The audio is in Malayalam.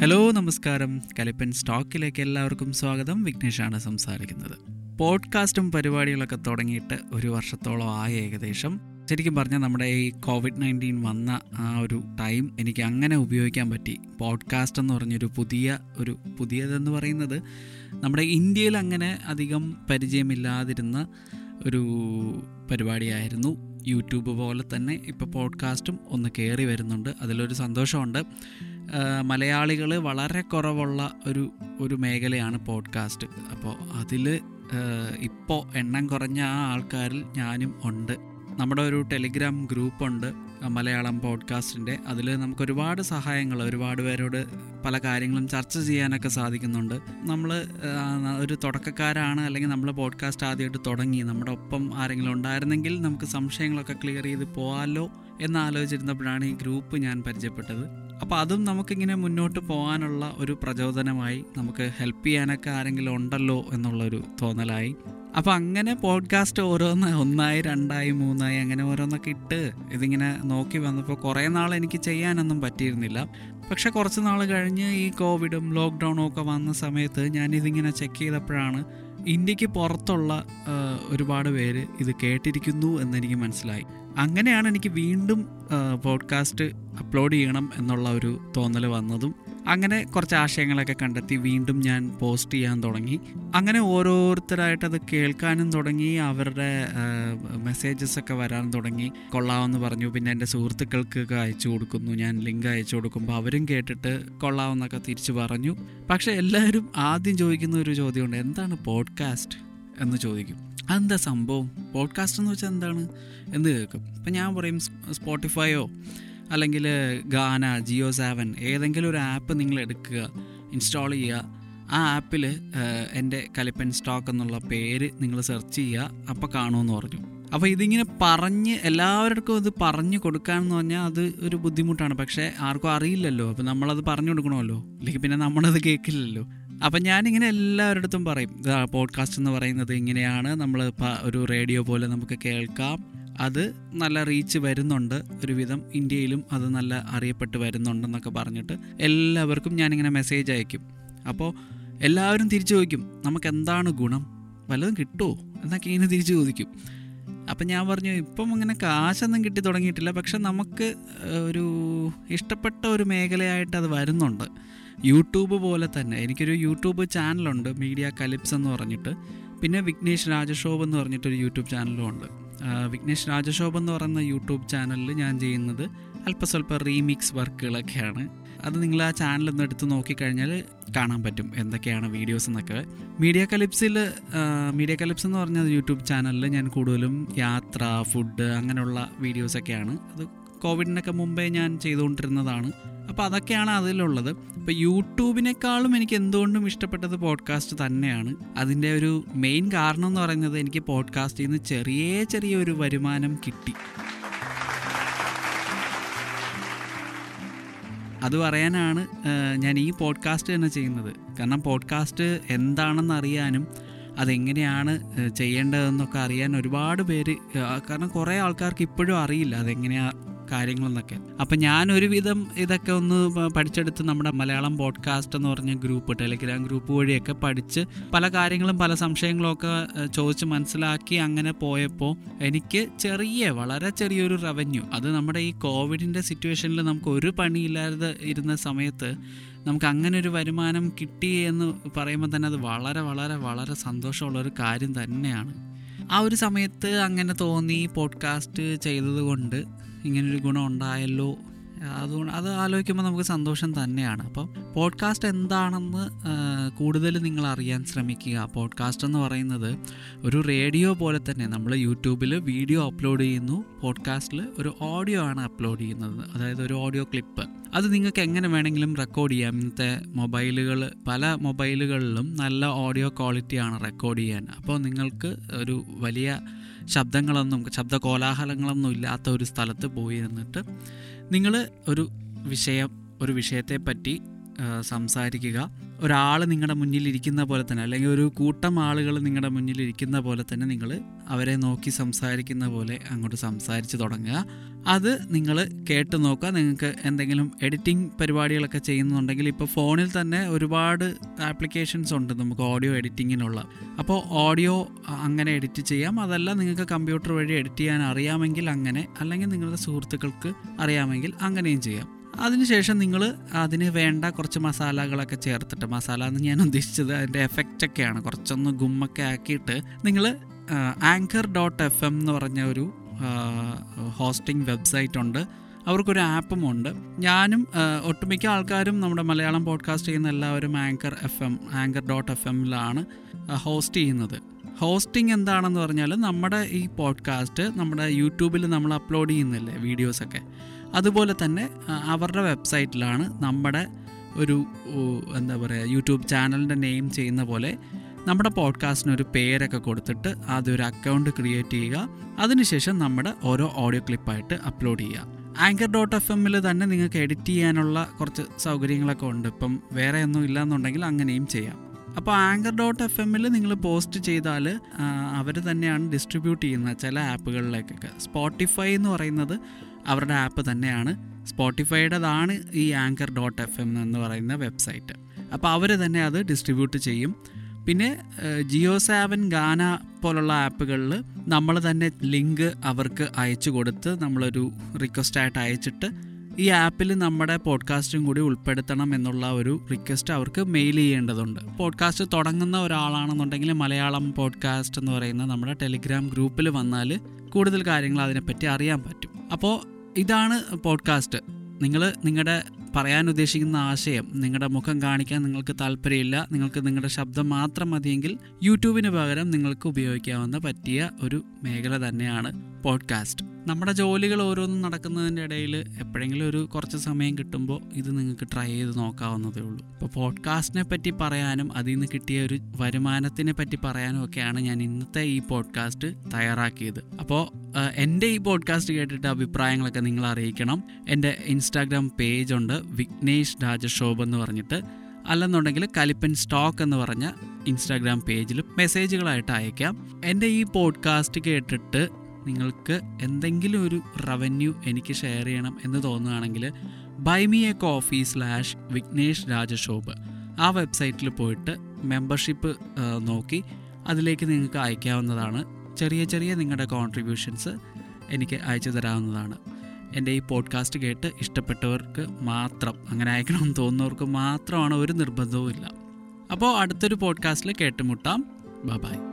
ഹലോ നമസ്കാരം. കലിപ്പൻ സ്റ്റോക്കിലേക്ക് എല്ലാവർക്കും സ്വാഗതം. വിഘ്നേഷാണ് സംസാരിക്കുന്നത്. പോഡ്കാസ്റ്റും പരിപാടികളൊക്കെ തുടങ്ങിയിട്ട് ഒരു വർഷത്തോളം ആയ ഏകദേശം. ശരിക്കും പറഞ്ഞാൽ നമ്മുടെ ഈ കോവിഡ് നയന്റീൻ വന്ന ആ ഒരു ടൈം എനിക്ക് അങ്ങനെ ഉപയോഗിക്കാൻ പറ്റി. പോഡ്കാസ്റ്റ് എന്ന് പറഞ്ഞൊരു പുതിയ ഒരു പുതിയതെന്ന് പറയുന്നത് നമ്മുടെ ഇന്ത്യയിൽ അങ്ങനെ അധികം പരിചയമില്ലാതിരുന്ന ഒരു പരിപാടിയായിരുന്നു. യൂട്യൂബ് പോലെ തന്നെ ഇപ്പോൾ പോഡ്കാസ്റ്റും ഒന്ന് കയറി വരുന്നുണ്ട്. അതിലൊരു സന്തോഷമുണ്ട്. മലയാളികൾ വളരെ കുറവുള്ള ഒരു ഒരു മേഖലയാണ് പോഡ്കാസ്റ്റ്. അപ്പോൾ അതിൽ ഇപ്പോൾ എണ്ണം കുറഞ്ഞ ആ ആൾക്കാരിൽ ഞാനും ഉണ്ട്. നമ്മുടെ ഒരു ടെലിഗ്രാം ഗ്രൂപ്പുണ്ട് മലയാളം പോഡ്കാസ്റ്റിന്റെ. അതിൽ നമുക്ക് ഒരുപാട് സഹായങ്ങൾ ഒരുപാട് പേരോട് പല കാര്യങ്ങളും ചർച്ച ചെയ്യാനൊക്കെ സാധിക്കുന്നുണ്ട്. നമ്മൾ ഒരു തുടക്കക്കാരാണ് അല്ലെങ്കിൽ നമ്മൾ പോഡ്കാസ്റ്റ് ആദ്യമായിട്ട് തുടങ്ങി. നമ്മുടെ ഒപ്പം ആരെങ്കിലും ഉണ്ടായിരുന്നെങ്കിൽ നമുക്ക് സംശയങ്ങളൊക്കെ ക്ലിയർ ചെയ്ത് പോകാമല്ലോ എന്ന് ആലോചിച്ചിരുന്നപ്പോഴാണ് ഈ ഗ്രൂപ്പ് ഞാൻ പരിചയപ്പെട്ടത്. അപ്പോൾ അതും നമുക്കിങ്ങനെ മുന്നോട്ട് പോകാനുള്ള ഒരു പ്രചോദനമായി നമുക്ക് ഹെൽപ്പ് ചെയ്യാനൊക്കെ ആരെങ്കിലും ഉണ്ടല്ലോ എന്നുള്ളൊരു തോന്നലായി. അപ്പോൾ അങ്ങനെ പോഡ്കാസ്റ്റ് ഓരോന്ന് ഒന്നായി രണ്ടായി മൂന്നായി അങ്ങനെ ഓരോന്നൊക്കെ ഇട്ട് ഇതിങ്ങനെ നോക്കി വന്നപ്പോൾ കുറേ നാൾ എനിക്ക് ചെയ്യാനൊന്നും പറ്റിയിരുന്നില്ല. പക്ഷെ കുറച്ച് നാൾ കഴിഞ്ഞ് ഈ കോവിഡും ലോക്ക്ഡൗണും ഒക്കെ വന്ന സമയത്ത് ഞാൻ ഞാനിതിങ്ങനെ ചെക്ക് ചെയ്തപ്പോഴാണ് ഇന്ത്യയ്ക്ക് പുറത്തുള്ള ഒരുപാട് പേര് ഇത് കേട്ടിരിക്കുന്നു എന്നെനിക്ക് മനസ്സിലായി. അങ്ങനെയാണ് എനിക്ക് വീണ്ടും പോഡ്കാസ്റ്റ് അപ്ലോഡ് ചെയ്യണം എന്നുള്ള ഒരു തോന്നൽ വന്നതും അങ്ങനെ കുറച്ച് ആശയങ്ങളൊക്കെ കണ്ടെത്തി വീണ്ടും ഞാൻ പോസ്റ്റ് ചെയ്യാൻ തുടങ്ങി. അങ്ങനെ ഓരോരുത്തരായിട്ട് അത് കേൾക്കാനും തുടങ്ങി അവരുടെ മെസ്സേജസ് ഒക്കെ വരാൻ തുടങ്ങി. കൊള്ളാമെന്ന് പറഞ്ഞു. പിന്നെ എന്റെ സുഹൃത്തുക്കൾക്ക് അയച്ചു കൊടുക്കുന്നു. ഞാൻ ലിങ്ക് അയച്ചു കൊടുക്കുമ്പോൾ അവരും കേട്ടിട്ട് കൊള്ളാമെന്നൊക്കെ തിരിച്ചു പറഞ്ഞു. പക്ഷേ എല്ലാവരും ആദ്യം ചോദിക്കുന്ന ഒരു ചോദ്യമുണ്ട്. എന്താണ് പോഡ്കാസ്റ്റ്? എന്ന് ചോദിക്കും. അതെന്താ സംഭവം? പോഡ്കാസ്റ്റ് എന്ന് വെച്ചാൽ എന്താണ്? എന്ന് കേൾക്കും. ഇപ്പം ഞാൻ പറയും സ്പോട്ടിഫൈയോ അല്ലെങ്കിൽ ഗാന ജിയോ സാവൻ ഏതെങ്കിലും ഒരു ആപ്പ് നിങ്ങൾ എടുക്കുക ഇൻസ്റ്റാൾ ചെയ്യുക. ആ ആപ്പിൽ എന്റെ കലിപ്പൻ സ്റ്റോക്ക് എന്നുള്ള പേര് നിങ്ങൾ സെർച്ച് ചെയ്യുക അപ്പോൾ കാണുമെന്ന് പറഞ്ഞു. അപ്പോൾ ഇതിങ്ങനെ പറഞ്ഞ് എല്ലാവർക്കും ഇത് പറഞ്ഞു കൊടുക്കാമെന്ന് പറഞ്ഞാൽ അത് ഒരു ബുദ്ധിമുട്ടാണ്. പക്ഷേ ആർക്കും അറിയില്ലല്ലോ. അപ്പോൾ നമ്മളത് പറഞ്ഞു കൊടുക്കണമല്ലോ. അല്ലെങ്കിൽ പിന്നെ നമ്മളത് കേൾക്കില്ലല്ലോ. അപ്പം ഞാനിങ്ങനെ എല്ലാവരുടെ അടുത്തും പറയും പോഡ്കാസ്റ്റ് എന്ന് പറയുന്നത് ഇങ്ങനെയാണ്. നമ്മൾ ഒരു റേഡിയോ പോലെ നമുക്ക് കേൾക്കാം. അത് നല്ല റീച്ച് വരുന്നുണ്ട്. ഒരുവിധം ഇന്ത്യയിലും അത് നല്ല അറിയപ്പെട്ട് വരുന്നുണ്ടെന്നൊക്കെ പറഞ്ഞിട്ട് എല്ലാവർക്കും ഞാനിങ്ങനെ മെസ്സേജ് അയക്കും. അപ്പോൾ എല്ലാവരും തിരിച്ചു ചോദിക്കും നമുക്ക് എന്താണ് ഗുണം? വല്ലതും കിട്ടുമോ എന്നൊക്കെ ഇങ്ങനെ തിരിച്ചു ചോദിക്കും. അപ്പം ഞാൻ പറഞ്ഞു ഇപ്പം ഇങ്ങനെ കാശൊന്നും കിട്ടി തുടങ്ങിയിട്ടില്ല. പക്ഷെ നമുക്ക് ഒരു ഇഷ്ടപ്പെട്ട ഒരു മേഖലയായിട്ട് അത് വരുന്നുണ്ട്. യൂട്യൂബ് പോലെ തന്നെ. എനിക്കൊരു യൂട്യൂബ് ചാനലുണ്ട്. മീഡിയ കലിപ്സ് എന്ന് പറഞ്ഞിട്ട്. പിന്നെ വിഘ്നേഷ് രാജശോഭ് എന്ന് പറഞ്ഞിട്ടൊരു യൂട്യൂബ് ചാനലും ഉണ്ട്. വിഘ്നേഷ് രാജശോഭ എന്ന് പറയുന്ന യൂട്യൂബ് ചാനലിൽ ഞാൻ ചെയ്യുന്നത് അല്പസ്വല്പം റീമിക്സ് വർക്കുകളൊക്കെയാണ് അത് നിങ്ങൾ ആ ചാനലൊന്ന് എടുത്ത് നോക്കിക്കഴിഞ്ഞാൽ കാണാൻ പറ്റും എന്തൊക്കെയാണ് വീഡിയോസ് എന്നൊക്കെ. മീഡിയ കലിപ്സിൽ മീഡിയ കലിപ്സ് എന്ന് പറഞ്ഞ യൂട്യൂബ് ചാനലിൽ ഞാൻ കൂടുതലും യാത്ര ഫുഡ് അങ്ങനെയുള്ള വീഡിയോസൊക്കെയാണ് അത് കോവിഡിനൊക്കെ മുമ്പേ ഞാൻ ചെയ്തുകൊണ്ടിരുന്നതാണ്. അപ്പോൾ അതൊക്കെയാണ് അതിലുള്ളത്. ഇപ്പോൾ യൂട്യൂബിനേക്കാളും എനിക്ക് എന്തുകൊണ്ടും ഇഷ്ടപ്പെട്ടത് പോഡ്കാസ്റ്റ് തന്നെയാണ്. അതിന്റെ ഒരു മെയിൻ കാരണം എന്ന് പറയുന്നത് എനിക്ക് പോഡ്കാസ്റ്റിൽ നിന്ന് ചെറിയ ചെറിയ ഒരു വരുമാനം കിട്ടി. അത് പറയാനാണ് ഞാൻ ഈ പോഡ്കാസ്റ്റ് തന്നെ ചെയ്യുന്നത്. കാരണം പോഡ്കാസ്റ്റ് എന്താണെന്ന് അറിയാനും അതെങ്ങനെയാണ് ചെയ്യേണ്ടതെന്നൊക്കെ അറിയാൻ ഒരുപാട് പേര് കാരണം കുറേ ആൾക്കാർക്ക് ഇപ്പോഴും അറിയില്ല അതെങ്ങനെയാണ് കാര്യങ്ങളെന്നൊക്കെ. അപ്പം ഞാൻ ഒരുവിധം ഇതൊക്കെ ഒന്ന് പഠിച്ചെടുത്ത് നമ്മുടെ മലയാളം പോഡ്കാസ്റ്റ് എന്ന് പറഞ്ഞ ഗ്രൂപ്പ് ടെലിഗ്രാം ഗ്രൂപ്പ് വഴിയൊക്കെ പഠിച്ച് പല കാര്യങ്ങളും പല സംശയങ്ങളും ഒക്കെ ചോദിച്ച് മനസ്സിലാക്കി അങ്ങനെ പോയപ്പോൾ എനിക്ക് ചെറിയ വളരെ ചെറിയൊരു റവന്യൂ അത് നമ്മുടെ ഈ കോവിഡിന്റെ സിറ്റുവേഷനിൽ നമുക്ക് ഒരു പണിയില്ലാതെ ഇരുന്ന സമയത്ത് നമുക്ക് അങ്ങനെ ഒരു വരുമാനം കിട്ടി എന്ന് പറയുമ്പോൾ തന്നെ അത് വളരെ വളരെ വളരെ സന്തോഷമുള്ള ഒരു കാര്യം തന്നെയാണ്. ആ ഒരു സമയത്ത് അങ്ങനെ തോന്നി പോഡ്കാസ്റ്റ് ചെയ്തത് കൊണ്ട് ഇങ്ങനൊരു ഗുണം ഉണ്ടായല്ലോ. അതുകൊണ്ട് അത് ആലോചിക്കുമ്പോൾ നമുക്ക് സന്തോഷം തന്നെയാണ്. അപ്പം പോഡ്കാസ്റ്റ് എന്താണെന്ന് കൂടുതൽ നിങ്ങൾ അറിയാൻ ശ്രമിക്കുക. പോഡ്കാസ്റ്റ് എന്ന് പറയുന്നത് ഒരു റേഡിയോ പോലെ തന്നെ. നമ്മൾ യൂട്യൂബിൽ വീഡിയോ അപ്ലോഡ് ചെയ്യുന്നു. പോഡ്കാസ്റ്റിൽ ഒരു ഓഡിയോ ആണ് അപ്ലോഡ് ചെയ്യുന്നത്. അതായത് ഒരു ഓഡിയോ ക്ലിപ്പ് അത് നിങ്ങൾക്ക് എങ്ങനെ വേണമെങ്കിലും റെക്കോർഡ് ചെയ്യാം. ഇന്നത്തെ മൊബൈലുകൾ പല മൊബൈലുകളിലും നല്ല ഓഡിയോ ക്വാളിറ്റിയാണ് റെക്കോർഡ് ചെയ്യാൻ. അപ്പോൾ നിങ്ങൾക്ക് ഒരു വലിയ ശബ്ദങ്ങളൊന്നും ശബ്ദ കോലാഹലങ്ങളൊന്നും ഇല്ലാത്ത ഒരു സ്ഥലത്ത് പോയി നിന്നിട്ട് നിങ്ങൾ ഒരു വിഷയം ഒരു വിഷയത്തെ പറ്റി ആ, സംസാരിക്കുക. ഒരാൾ നിങ്ങളുടെ മുന്നിൽ ഇരിക്കുന്ന പോലെ തന്നെ അല്ലെങ്കിൽ ഒരു കൂട്ടം ആളുകൾ നിങ്ങളുടെ മുന്നിൽ ഇരിക്കുന്ന പോലെ തന്നെ നിങ്ങൾ അവരെ നോക്കി സംസാരിക്കുന്ന പോലെ അങ്ങോട്ട് സംസാരിച്ച് തുടങ്ങുക. അത് നിങ്ങൾ കേട്ട് നോക്കുക. നിങ്ങൾക്ക് എന്തെങ്കിലും എഡിറ്റിംഗ് പരിപാടികളൊക്കെ ചെയ്യുന്നുണ്ടെങ്കിൽ ഇപ്പോൾ ഫോണിൽ തന്നെ ഒരുപാട് ആപ്ലിക്കേഷൻസ് ഉണ്ട് നമുക്ക് ഓഡിയോ എഡിറ്റിങ്ങിനുള്ള. അപ്പോൾ ഓഡിയോ അങ്ങനെ എഡിറ്റ് ചെയ്യാം. അതല്ല നിങ്ങൾക്ക് കമ്പ്യൂട്ടർ വഴി എഡിറ്റ് ചെയ്യാൻ അറിയാമെങ്കിൽ അങ്ങനെ അല്ലെങ്കിൽ നിങ്ങളുടെ സുഹൃത്തുക്കൾക്ക് അറിയാമെങ്കിൽ അങ്ങനെയും ചെയ്യാം. അതിനുശേഷം നിങ്ങൾ അതിന് വേണ്ട കുറച്ച് മസാലകളൊക്കെ ചേർത്തിട്ട് മസാല എന്ന് ഞാൻ ഉദ്ദേശിച്ചത് അതിന്റെ എഫക്റ്റ് ഒക്കെയാണ്. കുറച്ചൊന്ന് ഗുമ്മൊക്കെ ആക്കിയിട്ട് നിങ്ങൾ ആങ്കർ ഡോട്ട് എഫ് എം എന്ന് പറഞ്ഞ ഒരു ഹോസ്റ്റിംഗ് വെബ്സൈറ്റ് ഉണ്ട്. അവർക്കൊരു ആപ്പും ഉണ്ട്. ഞാനും ഒട്ടുമിക്ക ആൾക്കാരും നമ്മുടെ മലയാളം പോഡ്കാസ്റ്റ് ചെയ്യുന്ന എല്ലാവരും anchor F M anchor dot F എമ്മിലാണ് host ചെയ്യുന്നത്. ഹോസ്റ്റിംഗ് എന്താണെന്ന് പറഞ്ഞാൽ നമ്മുടെ ഈ പോഡ്കാസ്റ്റ് നമ്മുടെ യൂട്യൂബിൽ നമ്മൾ അപ്ലോഡ് ചെയ്യുന്നില്ലേ വീഡിയോസൊക്കെ അതുപോലെ തന്നെ അവരുടെ വെബ്സൈറ്റിലാണ് നമ്മുടെ ഒരു എന്താ പറയുക യൂട്യൂബ് ചാനലിന്റെ നെയിം ചെയ്യുന്ന പോലെ നമ്മുടെ പോഡ്കാസ്റ്റിന് ഒരു പേരൊക്കെ കൊടുത്തിട്ട് അതൊരു അക്കൗണ്ട് ക്രിയേറ്റ് ചെയ്യുക. അതിനുശേഷം നമ്മുടെ ഓരോ ഓഡിയോ ക്ലിപ്പായിട്ട് അപ്ലോഡ് ചെയ്യുക. ആങ്കർ ഡോട്ട് എഫ് എമ്മിൽ തന്നെ നിങ്ങൾക്ക് എഡിറ്റ് ചെയ്യാനുള്ള കുറച്ച് സൗകര്യങ്ങളൊക്കെ ഉണ്ട്. ഇപ്പം വേറെ ഒന്നും ഇല്ലയെന്നുണ്ടെങ്കിൽ അങ്ങനെയും ചെയ്യാം. അപ്പോൾ ആങ്കർ ഡോട്ട് എഫ് എമ്മിൽ നിങ്ങൾ പോസ്റ്റ് ചെയ്താൽ അവർ തന്നെയാണ് ഡിസ്ട്രിബ്യൂട്ട് ചെയ്യുന്നത് ചില ആപ്പുകളിലേക്കൊക്കെ. സ്പോട്ടിഫൈ എന്ന് പറയുന്നത് അവരുടെ ആപ്പ് തന്നെയാണ്. സ്പോട്ടിഫൈയുടേതാണ് ഈ ആങ്കർ ഡോട്ട് എഫ് എം എന്ന് പറയുന്ന വെബ്സൈറ്റ്. അപ്പോൾ അവർ തന്നെ അത് ഡിസ്ട്രിബ്യൂട്ട് ചെയ്യും. പിന്നെ ജിയോ സാവൻ ഗാന പോലുള്ള ആപ്പുകളിൽ നമ്മൾ തന്നെ ലിങ്ക് അവർക്ക് അയച്ചു കൊടുത്ത് നമ്മളൊരു റിക്വസ്റ്റായിട്ട് അയച്ചിട്ട് ഈ ആപ്പിൽ നമ്മുടെ പോഡ്കാസ്റ്റും കൂടി ഉൾപ്പെടുത്തണം എന്നുള്ള ഒരു റിക്വസ്റ്റ് അവർക്ക് മെയിൽ ചെയ്യേണ്ടതുണ്ട്. പോഡ്കാസ്റ്റ് തുടങ്ങുന്ന ഒരാളാണെന്നുണ്ടെങ്കിൽ മലയാളം പോഡ്കാസ്റ്റ് എന്ന് പറയുന്ന നമ്മുടെ ടെലിഗ്രാം ഗ്രൂപ്പിൽ വന്നാൽ കൂടുതൽ കാര്യങ്ങൾ അതിനെപ്പറ്റി അറിയാൻ പറ്റും. അപ്പോൾ ഇതാണ് പോഡ്കാസ്റ്റ്. നിങ്ങൾ നിങ്ങളുടെ പറയാൻ ഉദ്ദേശിക്കുന്ന ആശയം നിങ്ങളുടെ മുഖം കാണിക്കാൻ നിങ്ങൾക്ക് താല്പര്യമില്ല നിങ്ങൾക്ക് നിങ്ങളുടെ ശബ്ദം മാത്രം മതിയെങ്കിൽ യൂട്യൂബിന് പകരം നിങ്ങൾക്ക് ഉപയോഗിക്കാവുന്ന പറ്റിയ ഒരു മേഖല തന്നെയാണ് പോഡ്കാസ്റ്റ്. നമ്മുടെ ജോലികൾ ഓരോന്നും നടക്കുന്നതിന്റെ ഇടയിൽ എപ്പോഴെങ്കിലും ഒരു കുറച്ച് സമയം കിട്ടുമ്പോൾ ഇത് നിങ്ങൾക്ക് ട്രൈ ചെയ്ത് നോക്കാവുന്നതേ ഉള്ളൂ. ഇപ്പോൾ പോഡ്കാസ്റ്റിനെ പറ്റി പറയാനും അതിൽ നിന്ന് കിട്ടിയ ഒരു വരുമാനത്തിനെ പറ്റി പറയാനും ഒക്കെയാണ് ഞാൻ ഇന്നത്തെ ഈ പോഡ്കാസ്റ്റ് തയ്യാറാക്കിയത്. അപ്പോൾ എന്റെ ഈ പോഡ്കാസ്റ്റ് കേട്ടിട്ട് അഭിപ്രായങ്ങളൊക്കെ നിങ്ങൾ അറിയിക്കണം. എന്റെ ഇൻസ്റ്റാഗ്രാം പേജ് ഉണ്ട് വിഘ്നേഷ് രാജശോഭ് എന്ന് പറഞ്ഞിട്ട്. അല്ലെന്നുണ്ടെങ്കിൽ കലിപ്പൻ സ്റ്റോക്ക് എന്ന് പറഞ്ഞ ഇൻസ്റ്റാഗ്രാം പേജിലും മെസ്സേജുകളായിട്ട് അയക്കാം. എന്റെ ഈ പോഡ്കാസ്റ്റ് കേട്ടിട്ട് നിങ്ങൾക്ക് എന്തെങ്കിലും ഒരു റവന്യൂ എനിക്ക് ഷെയർ ചെയ്യണം എന്ന് തോന്നുകയാണെങ്കിൽ buy me a coffee slash Vignesh Rajashobh ആ വെബ്സൈറ്റിൽ പോയിട്ട് മെമ്പർഷിപ്പ് നോക്കി. അതിലേക്ക് നിങ്ങൾക്ക് അയക്കാവുന്നതാണ്. ചെറിയ ചെറിയ നിങ്ങളുടെ കോൺട്രിബ്യൂഷൻസ് എനിക്ക് അയച്ചു തരാവുന്നതാണ്. എന്റെ ഈ പോഡ്കാസ്റ്റ് കേട്ട് ഇഷ്ടപ്പെട്ടവർക്ക് മാത്രം അങ്ങനെ അയക്കണമെന്ന് തോന്നുന്നവർക്ക് മാത്രമാണ് ഒരു നിർബന്ധവും ഇല്ല അപ്പോൾ അടുത്തൊരു പോഡ്കാസ്റ്റിൽ കേട്ടുമുട്ടാം. ബൈ